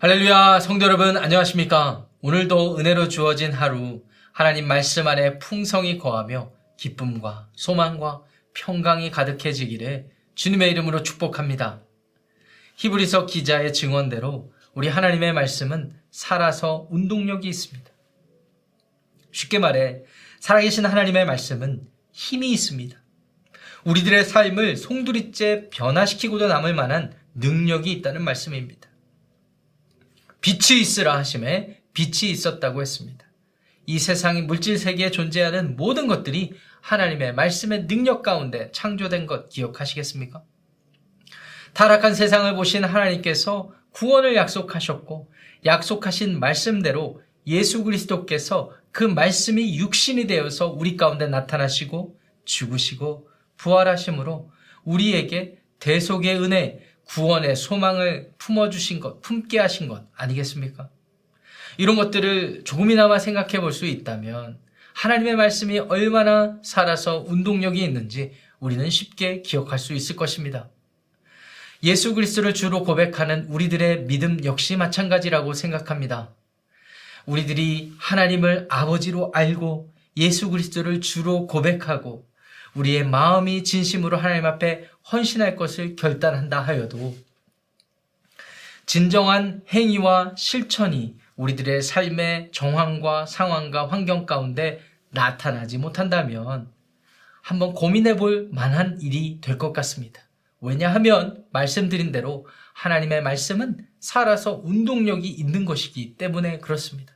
할렐루야, 성도 여러분, 안녕하십니까? 오늘도 은혜로 주어진 하루, 하나님 말씀 안에 풍성이 거하며 기쁨과 소망과 평강이 가득해지기를 주님의 이름으로 축복합니다. 히브리서 기자의 증언대로 우리 하나님의 말씀은 살아서 운동력이 있습니다. 쉽게 말해, 살아계신 하나님의 말씀은 힘이 있습니다. 우리들의 삶을 송두리째 변화시키고도 남을 만한 능력이 있다는 말씀입니다. 빛이 있으라 하심에 빛이 있었다고 했습니다. 이 세상이 물질 세계에 존재하는 모든 것들이 하나님의 말씀의 능력 가운데 창조된 것 기억하시겠습니까? 타락한 세상을 보신 하나님께서 구원을 약속하셨고 약속하신 말씀대로 예수 그리스도께서 그 말씀이 육신이 되어서 우리 가운데 나타나시고 죽으시고 부활하심으로 우리에게 대속의 은혜, 구원의 소망을 품어주신 것, 품게 하신 것 아니겠습니까? 이런 것들을 조금이나마 생각해 볼 수 있다면 하나님의 말씀이 얼마나 살아서 운동력이 있는지 우리는 쉽게 기억할 수 있을 것입니다. 예수 그리스도를 주로 고백하는 우리들의 믿음 역시 마찬가지라고 생각합니다. 우리들이 하나님을 아버지로 알고 예수 그리스도를 주로 고백하고 우리의 마음이 진심으로 하나님 앞에 헌신할 것을 결단한다 하여도 진정한 행위와 실천이 우리들의 삶의 정황과 상황과 환경 가운데 나타나지 못한다면 한번 고민해 볼 만한 일이 될 것 같습니다. 왜냐하면 말씀드린 대로 하나님의 말씀은 살아서 운동력이 있는 것이기 때문에 그렇습니다.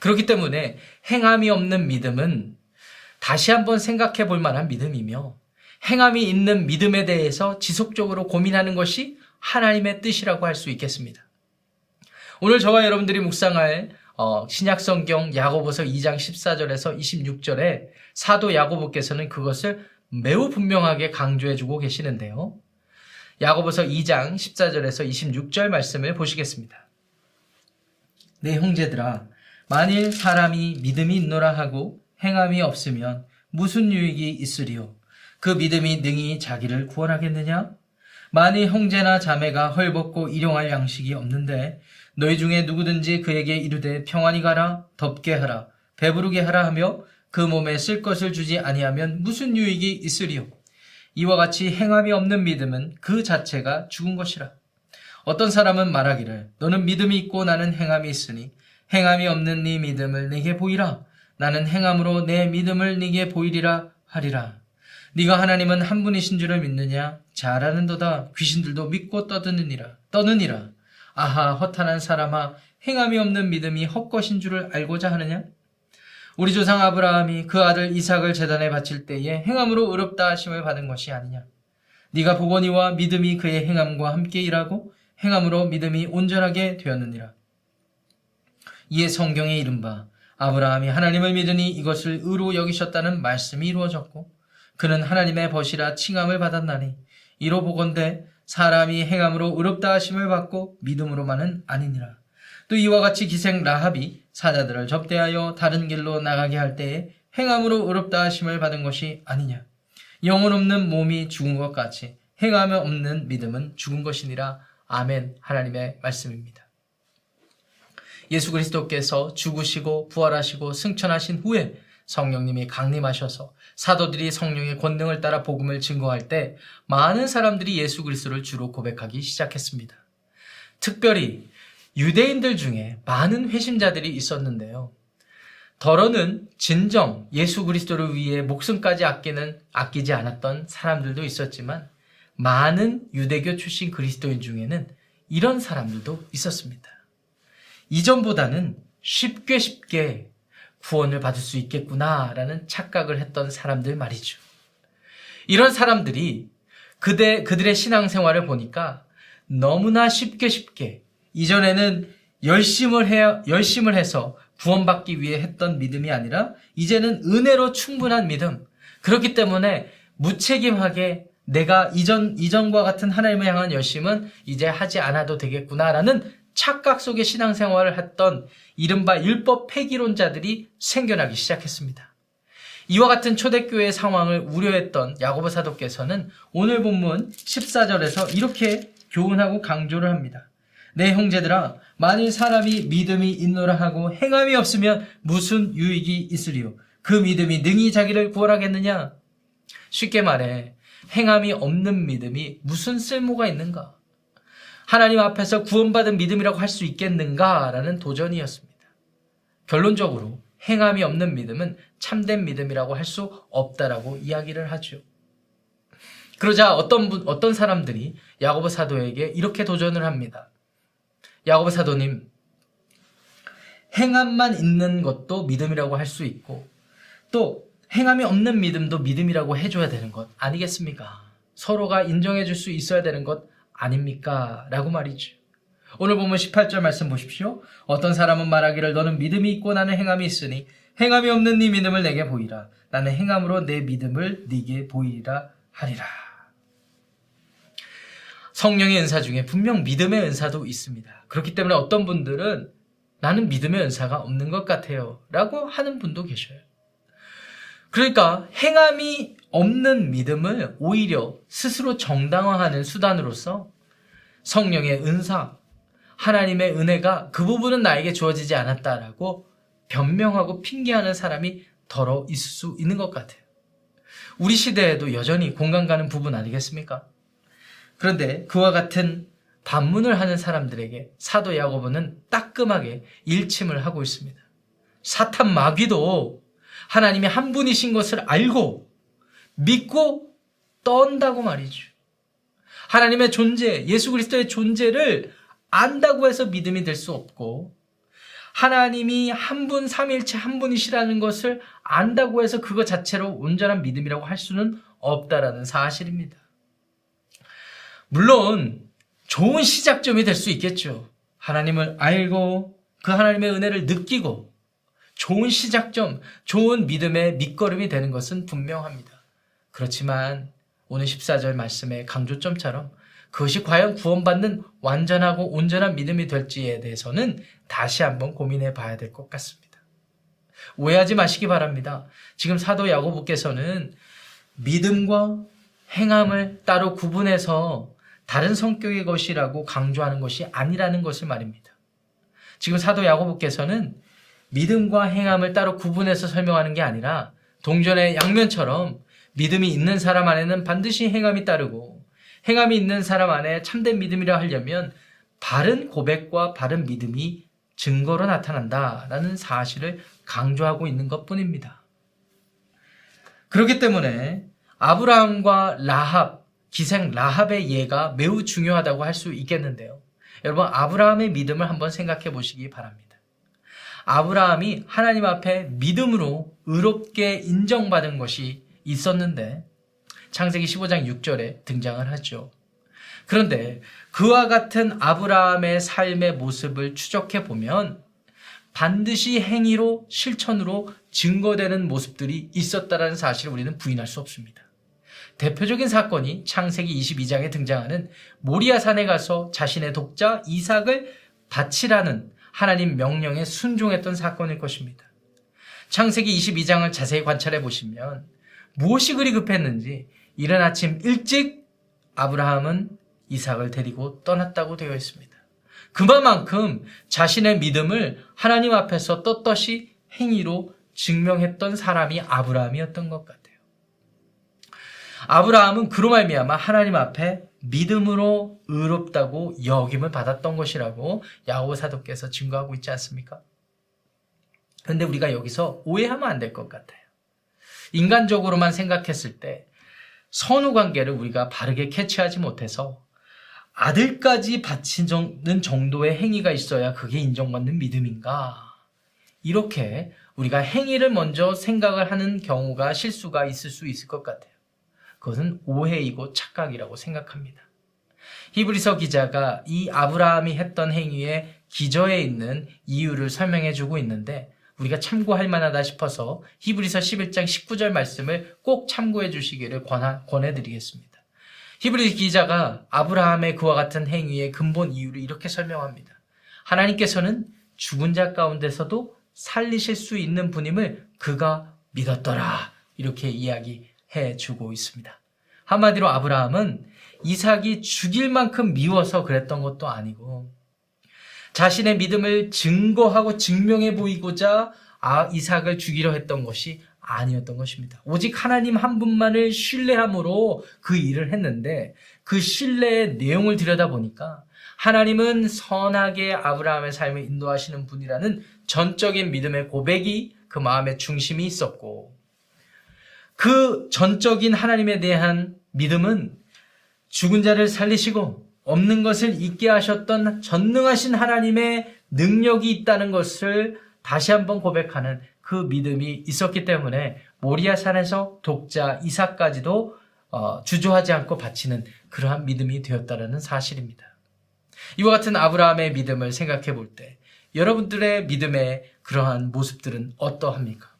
그렇기 때문에 행함이 없는 믿음은 다시 한번 생각해 볼 만한 믿음이며 행함이 있는 믿음에 대해서 지속적으로 고민하는 것이 하나님의 뜻이라고 할 수 있겠습니다. 오늘 저와 여러분들이 묵상할 어, 신약성경 야고보서 2장 14절에서 26절에 사도 야고보께서는 그것을 매우 분명하게 강조해주고 계시는데요. 야고보서 2장 14절에서 26절 말씀을 보시겠습니다. 내 형제들아 만일 사람이 믿음이 있노라 하고 행함이 없으면 무슨 유익이 있으리요? 그 믿음이 능히 자기를 구원하겠느냐? 만일 형제나 자매가 헐벗고 일용할 양식이 없는데 너희 중에 누구든지 그에게 이르되 평안히 가라 덥게 하라 배부르게 하라 하며 그 몸에 쓸 것을 주지 아니하면 무슨 유익이 있으리요? 이와 같이 행함이 없는 믿음은 그 자체가 죽은 것이라. 어떤 사람은 말하기를 너는 믿음이 있고 나는 행함이 있으니 행함이 없는 네 믿음을 내게 보이라. 나는 행함으로 내 믿음을 네게 보이리라 하리라. 네가 하나님은 한 분이신 줄을 믿느냐? 잘하는도다. 귀신들도 믿고 떠드느니라. 떠느니라. 아하 허탄한 사람아 행함이 없는 믿음이 헛것인 줄을 알고자 하느냐? 우리 조상 아브라함이 그 아들 이삭을 재단에 바칠 때에 행함으로 의롭다 하심을 받은 것이 아니냐? 네가 보거니와 믿음이 그의 행함과 함께 일하고 행함으로 믿음이 온전하게 되었느니라. 이에 성경에 이른바 아브라함이 하나님을 믿으니 이것을 의로 여기셨다는 말씀이 이루어졌고 그는 하나님의 벗이라 칭함을 받았나니 이로 보건대 사람이 행함으로 의롭다 하심을 받고 믿음으로만은 아니니라. 또 이와 같이 기생 라합이 사자들을 접대하여 다른 길로 나가게 할 때에 행함으로 의롭다 하심을 받은 것이 아니냐. 영혼 없는 몸이 죽은 것 같이 행함이 없는 믿음은 죽은 것이니라. 아멘. 하나님의 말씀입니다. 예수 그리스도께서 죽으시고 부활하시고 승천하신 후에 성령님이 강림하셔서 사도들이 성령의 권능을 따라 복음을 증거할 때 많은 사람들이 예수 그리스도를 주로 고백하기 시작했습니다. 특별히 유대인들 중에 많은 회심자들이 있었는데요. 더러는 진정 예수 그리스도를 위해 목숨까지 아끼는 아끼지 않았던 사람들도 있었지만 많은 유대교 출신 그리스도인 중에는 이런 사람들도 있었습니다. 이전보다는 쉽게 쉽게 구원을 받을 수 있겠구나라는 착각을 했던 사람들 말이죠. 이런 사람들이 그대, 그들의 신앙생활을 보니까 너무나 쉽게 쉽게 이전에는 열심을 해, 열심을 해서 구원받기 위해 했던 믿음이 아니라 이제는 은혜로 충분한 믿음. 그렇기 때문에 무책임하게 내가 이전, 이전과 같은 하나님을 향한 열심은 이제 하지 않아도 되겠구나라는 착각 속의 신앙생활을 했던 이른바 율법 폐기론자들이 생겨나기 시작했습니다. 이와 같은 초대교회의 상황을 우려했던 야고보 사도께서는 오늘 본문 14절에서 이렇게 교훈하고 강조를 합니다. 내 형제들아 만일 사람이 믿음이 있노라 하고 행함이 없으면 무슨 유익이 있으리요 그 믿음이 능히 자기를 구원하겠느냐 쉽게 말해 행함이 없는 믿음이 무슨 쓸모가 있는가 하나님 앞에서 구원받은 믿음이라고 할 수 있겠는가라는 도전이었습니다. 결론적으로 행함이 없는 믿음은 참된 믿음이라고 할 수 없다라고 이야기를 하죠. 그러자 어떤 분, 어떤 사람들이 야고보 사도에게 이렇게 도전을 합니다. 야고보 사도님, 행함만 있는 것도 믿음이라고 할 수 있고, 또 행함이 없는 믿음도 믿음이라고 해줘야 되는 것 아니겠습니까? 서로가 인정해 줄 수 있어야 되는 것 아닙니까? 라고 말이죠. 오늘 보면 18절 말씀 보십시오. 어떤 사람은 말하기를 너는 믿음이 있고 나는 행함이 있으니 행함이 없는 네 믿음을 내게 보이라. 나는 행함으로 내 믿음을 네게 보이라 하리라. 성령의 은사 중에 분명 믿음의 은사도 있습니다. 그렇기 때문에 어떤 분들은 나는 믿음의 은사가 없는 것 같아요. 라고 하는 분도 계셔요. 그러니까 행함이 없는 믿음을 오히려 스스로 정당화하는 수단으로서 성령의 은사, 하나님의 은혜가 그 부분은 나에게 주어지지 않았다라고 변명하고 핑계하는 사람이 덜어 있을 수 있는 것 같아요. 우리 시대에도 여전히 공감 가는 부분 아니겠습니까? 그런데 그와 같은 반문을 하는 사람들에게 사도 야고보는 따끔하게 일침을 하고 있습니다. 사탄 마귀도 하나님이 한 분이신 것을 알고 믿고 떤다고 말이죠. 하나님의 존재, 예수 그리스도의 존재를 안다고 해서 믿음이 될 수 없고 하나님이 한 분 삼일체 한 분이시라는 것을 안다고 해서 그것 자체로 온전한 믿음이라고 할 수는 없다라는 사실입니다. 물론 좋은 시작점이 될 수 있겠죠. 하나님을 알고 그 하나님의 은혜를 느끼고 좋은 시작점, 좋은 믿음의 밑거름이 되는 것은 분명합니다. 그렇지만 오늘 14절 말씀의 강조점처럼 그것이 과연 구원받는 완전하고 온전한 믿음이 될지에 대해서는 다시 한번 고민해 봐야 될 것 같습니다. 오해하지 마시기 바랍니다. 지금 사도 야고보께서는 믿음과 행함을 따로 구분해서 다른 성격의 것이라고 강조하는 것이 아니라는 것을 말입니다. 지금 사도 야고보께서는 믿음과 행함을 따로 구분해서 설명하는 게 아니라 동전의 양면처럼 믿음이 있는 사람 안에는 반드시 행함이 따르고 행함이 있는 사람 안에 참된 믿음이라 하려면 바른 고백과 바른 믿음이 증거로 나타난다라는 사실을 강조하고 있는 것 뿐입니다. 그렇기 때문에 아브라함과 라합, 기생 라합의 예가 매우 중요하다고 할 수 있겠는데요. 여러분, 아브라함의 믿음을 한번 생각해 보시기 바랍니다. 아브라함이 하나님 앞에 믿음으로 의롭게 인정받은 것이 있었는데 창세기 15장 6절에 등장을 하죠. 그런데 그와 같은 아브라함의 삶의 모습을 추적해 보면 반드시 행위로 실천으로 증거되는 모습들이 있었다라는 사실을 우리는 부인할 수 없습니다. 대표적인 사건이 창세기 22장에 등장하는 모리아산에 가서 자신의 독자 이삭을 바치라는 하나님 명령에 순종했던 사건일 것입니다. 창세기 22장을 자세히 관찰해 보시면 무엇이 그리 급했는지 이른 아침 일찍 아브라함은 이삭을 데리고 떠났다고 되어 있습니다. 그만큼 자신의 믿음을 하나님 앞에서 떳떳이 행위로 증명했던 사람이 아브라함이었던 것 같아요. 아브라함은 그로 말미암아 하나님 앞에 믿음으로 의롭다고 여김을 받았던 것이라고 야고보 사도께서 증거하고 있지 않습니까? 그런데 우리가 여기서 오해하면 안 될 것 같아요. 인간적으로만 생각했을 때 선후 관계를 우리가 바르게 캐치하지 못해서 아들까지 바치는 정도의 행위가 있어야 그게 인정받는 믿음인가? 이렇게 우리가 행위를 먼저 생각을 하는 경우가 실수가 있을 수 있을 것 같아요. 그것은 오해이고 착각이라고 생각합니다. 히브리서 기자가 이 아브라함이 했던 행위에 기저에 있는 이유를 설명해 주고 있는데 우리가 참고할 만하다 싶어서 히브리서 11장 19절 말씀을 꼭 참고해 주시기를 권해 드리겠습니다. 히브리 기자가 아브라함의 그와 같은 행위의 근본 이유를 이렇게 설명합니다. 하나님께서는 죽은 자 가운데서도 살리실 수 있는 분임을 그가 믿었더라. 이렇게 이야기 해 주고 있습니다. 한마디로 아브라함은 이삭이 죽일 만큼 미워서 그랬던 것도 아니고 자신의 믿음을 증거하고 증명해 보이고자 아, 이삭을 죽이려 했던 것이 아니었던 것입니다. 오직 하나님 한 분만을 신뢰함으로 그 일을 했는데 그 신뢰의 내용을 들여다보니까 하나님은 선하게 아브라함의 삶을 인도하시는 분이라는 전적인 믿음의 고백이 그 마음의 중심이 있었고 그 전적인 하나님에 대한 믿음은 죽은 자를 살리시고 없는 것을 있게 하셨던 전능하신 하나님의 능력이 있다는 것을 다시 한번 고백하는 그 믿음이 있었기 때문에 모리아 산에서 독자 이삭까지도 어, 주저하지 않고 바치는 그러한 믿음이 되었다는 사실입니다. 이와 같은 아브라함의 믿음을 생각해 볼 때 여러분들의 믿음의 그러한 모습들은 어떠합니까?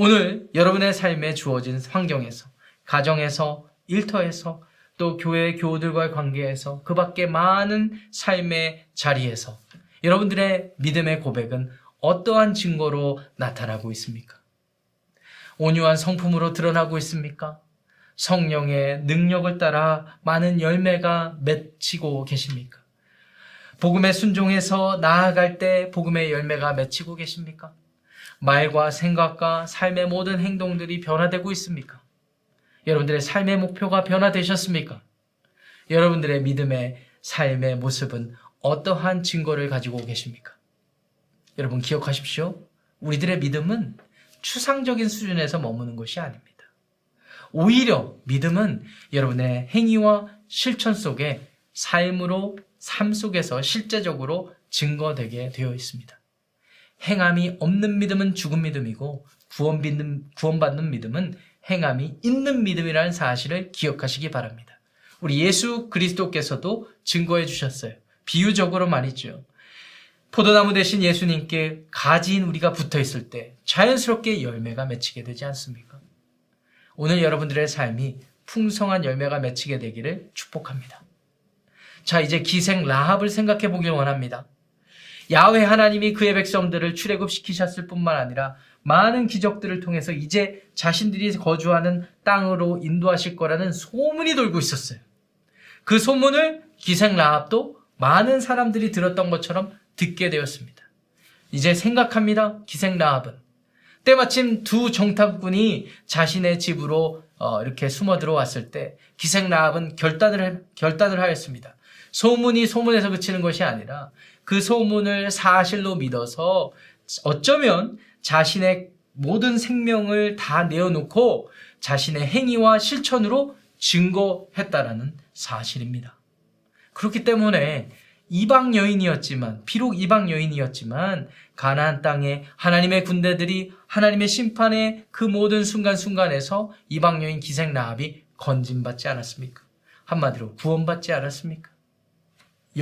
오늘 여러분의 삶에 주어진 환경에서, 가정에서, 일터에서, 또 교회 교우들과의 관계에서, 그 밖에 많은 삶의 자리에서 여러분들의 믿음의 고백은 어떠한 증거로 나타나고 있습니까? 온유한 성품으로 드러나고 있습니까? 성령의 능력을 따라 많은 열매가 맺히고 계십니까? 복음에 순종해서 나아갈 때 복음의 열매가 맺히고 계십니까? 말과 생각과 삶의 모든 행동들이 변화되고 있습니까? 여러분들의 삶의 목표가 변화되셨습니까? 여러분들의 믿음의 삶의 모습은 어떠한 증거를 가지고 계십니까? 여러분 기억하십시오. 우리들의 믿음은 추상적인 수준에서 머무는 것이 아닙니다. 오히려 믿음은 여러분의 행위와 실천 속에 삶으로 삶 속에서 실제적으로 증거되게 되어 있습니다. 행함이 없는 믿음은 죽은 믿음이고 구원 믿는, 구원받는 믿음은 행함이 있는 믿음이라는 사실을 기억하시기 바랍니다. 우리 예수 그리스도께서도 증거해 주셨어요. 비유적으로 말이죠. 포도나무 대신 예수님께 가지인 우리가 붙어 있을 때 자연스럽게 열매가 맺히게 되지 않습니까? 오늘 여러분들의 삶이 풍성한 열매가 맺히게 되기를 축복합니다. 자, 이제 기생 라합을 생각해 보길 원합니다. 야훼 하나님이 그의 백성들을 출애굽시키셨을 뿐만 아니라 많은 기적들을 통해서 이제 자신들이 거주하는 땅으로 인도하실 거라는 소문이 돌고 있었어요. 그 소문을 기생 라합도 많은 사람들이 들었던 것처럼 듣게 되었습니다. 이제 생각합니다. 기생 라합은 때마침 두 정탐꾼이 자신의 집으로 어, 이렇게 숨어 들어왔을 때 기생 라합은 결단을 결단을 하였습니다. 소문이 소문에서 그치는 것이 아니라 그 소문을 사실로 믿어서 어쩌면 자신의 모든 생명을 다 내어놓고 자신의 행위와 실천으로 증거했다라는 사실입니다. 그렇기 때문에 이방 여인이었지만 비록 이방 여인이었지만 가나안 땅에 하나님의 군대들이 하나님의 심판의 그 모든 순간순간에서 이방 여인 기생 라합이 건진받지 않았습니까? 한마디로 구원받지 않았습니까?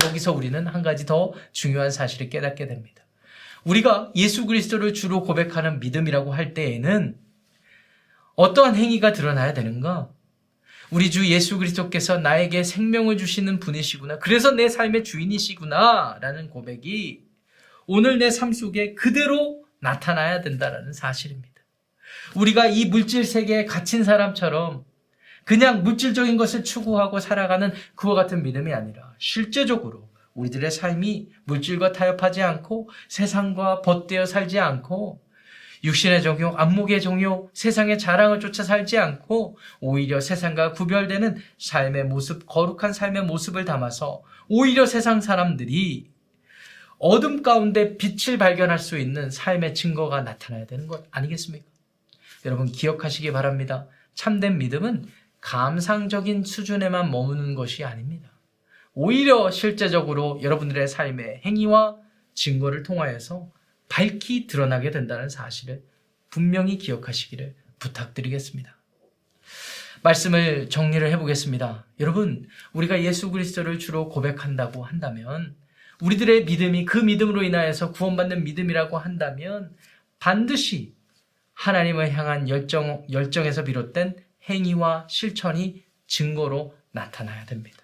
여기서 우리는 한 가지 더 중요한 사실을 깨닫게 됩니다. 우리가 예수 그리스도를 주로 고백하는 믿음이라고 할 때에는 어떠한 행위가 드러나야 되는가? 우리 주 예수 그리스도께서 나에게 생명을 주시는 분이시구나. 그래서 내 삶의 주인이시구나. 라는 고백이 오늘 내 삶 속에 그대로 나타나야 된다라는 사실입니다. 우리가 이 물질 세계에 갇힌 사람처럼 그냥 물질적인 것을 추구하고 살아가는 그와 같은 믿음이 아니라 실제적으로 우리들의 삶이 물질과 타협하지 않고 세상과 벗되어 살지 않고 육신의 종요, 안목의 종요, 세상의 자랑을 쫓아 살지 않고 오히려 세상과 구별되는 삶의 모습, 거룩한 삶의 모습을 담아서 오히려 세상 사람들이 어둠 가운데 빛을 발견할 수 있는 삶의 증거가 나타나야 되는 것 아니겠습니까? 여러분 기억하시기 바랍니다. 참된 믿음은 감상적인 수준에만 머무는 것이 아닙니다. 오히려 실제적으로 여러분들의 삶의 행위와 증거를 통하여서 밝히 드러나게 된다는 사실을 분명히 기억하시기를 부탁드리겠습니다. 말씀을 정리를 해보겠습니다. 여러분, 우리가 예수 그리스도를 주로 고백한다고 한다면, 우리들의 믿음이 그 믿음으로 인하여서 구원받는 믿음이라고 한다면, 반드시 하나님을 향한 열정, 열정에서 비롯된 행위와 실천이 증거로 나타나야 됩니다.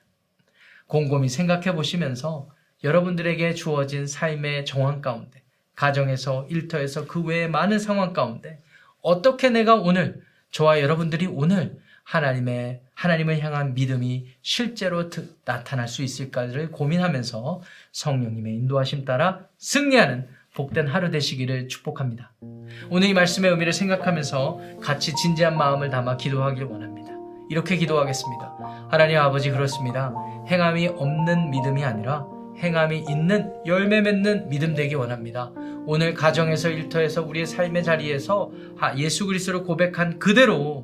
곰곰이 생각해 보시면서 여러분들에게 주어진 삶의 정황 가운데 가정에서 일터에서 그 외의 많은 상황 가운데 어떻게 내가 오늘 저와 여러분들이 오늘 하나님의 하나님을 향한 믿음이 실제로 드- 나타날 수 있을까를 고민하면서 성령님의 인도하심 따라 승리하는 복된 하루 되시기를 축복합니다. 오늘 이 말씀의 의미를 생각하면서 같이 진지한 마음을 담아 기도하길 원합니다. 이렇게 기도하겠습니다. 하나님 아버지 그렇습니다. 행함이 없는 믿음이 아니라 행함이 있는 열매 맺는 믿음 되기 원합니다. 오늘 가정에서 일터에서 우리의 삶의 자리에서 하- 예수 그리스도를 고백한 그대로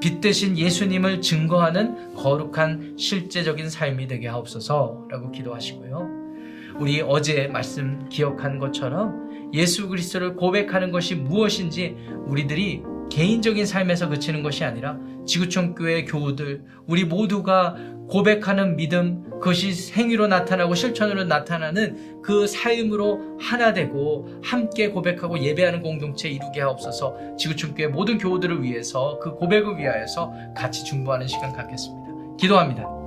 빛 대신 예수님을 증거하는 거룩한 실제적인 삶이 되게 하옵소서라고 기도하시고요. 우리 어제 말씀 기억한 것처럼 예수 그리스도를 고백하는 것이 무엇인지 우리들이 개인적인 삶에서 그치는 것이 아니라 지구촌 교회 교우들 우리 모두가 고백하는 믿음 그것이 행위로 나타나고 실천으로 나타나는 그 삶으로 하나 되고 함께 고백하고 예배하는 공동체 이루게 하옵소서 지구촌 교회 모든 교우들을 위해서 그 고백을 위하여서 같이 중보하는 시간 갖겠습니다. 기도합니다.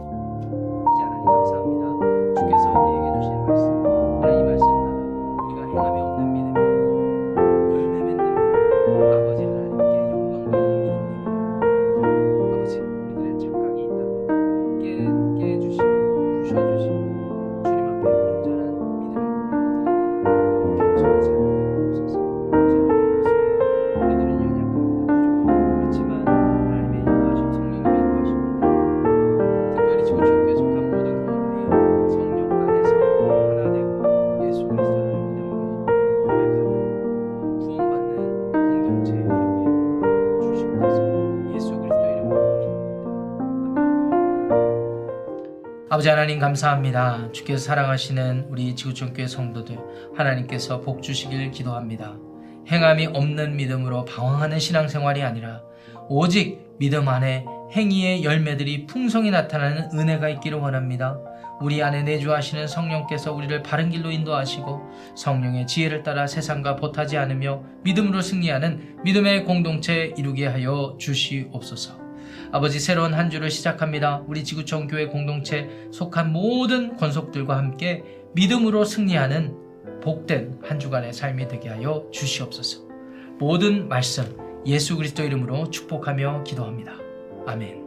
아버지 하나님 감사합니다. 주께서 사랑하시는 우리 지구촌교회 성도들 하나님께서 복 주시길 기도합니다. 행함이 없는 믿음으로 방황하는 신앙생활이 아니라 오직 믿음 안에 행위의 열매들이 풍성히 나타나는 은혜가 있기를 원합니다. 우리 안에 내주하시는 성령께서 우리를 바른 길로 인도하시고 성령의 지혜를 따라 세상과 보타지 않으며 믿음으로 승리하는 믿음의 공동체 이루게 하여 주시옵소서. 아버지 새로운 한 주를 시작합니다. 우리 지구촌 교회 공동체 속한 모든 권속들과 함께 믿음으로 승리하는 복된 한 주간의 삶이 되게 하여 주시옵소서. 모든 말씀 예수 그리스도 이름으로 축복하며 기도합니다. 아멘.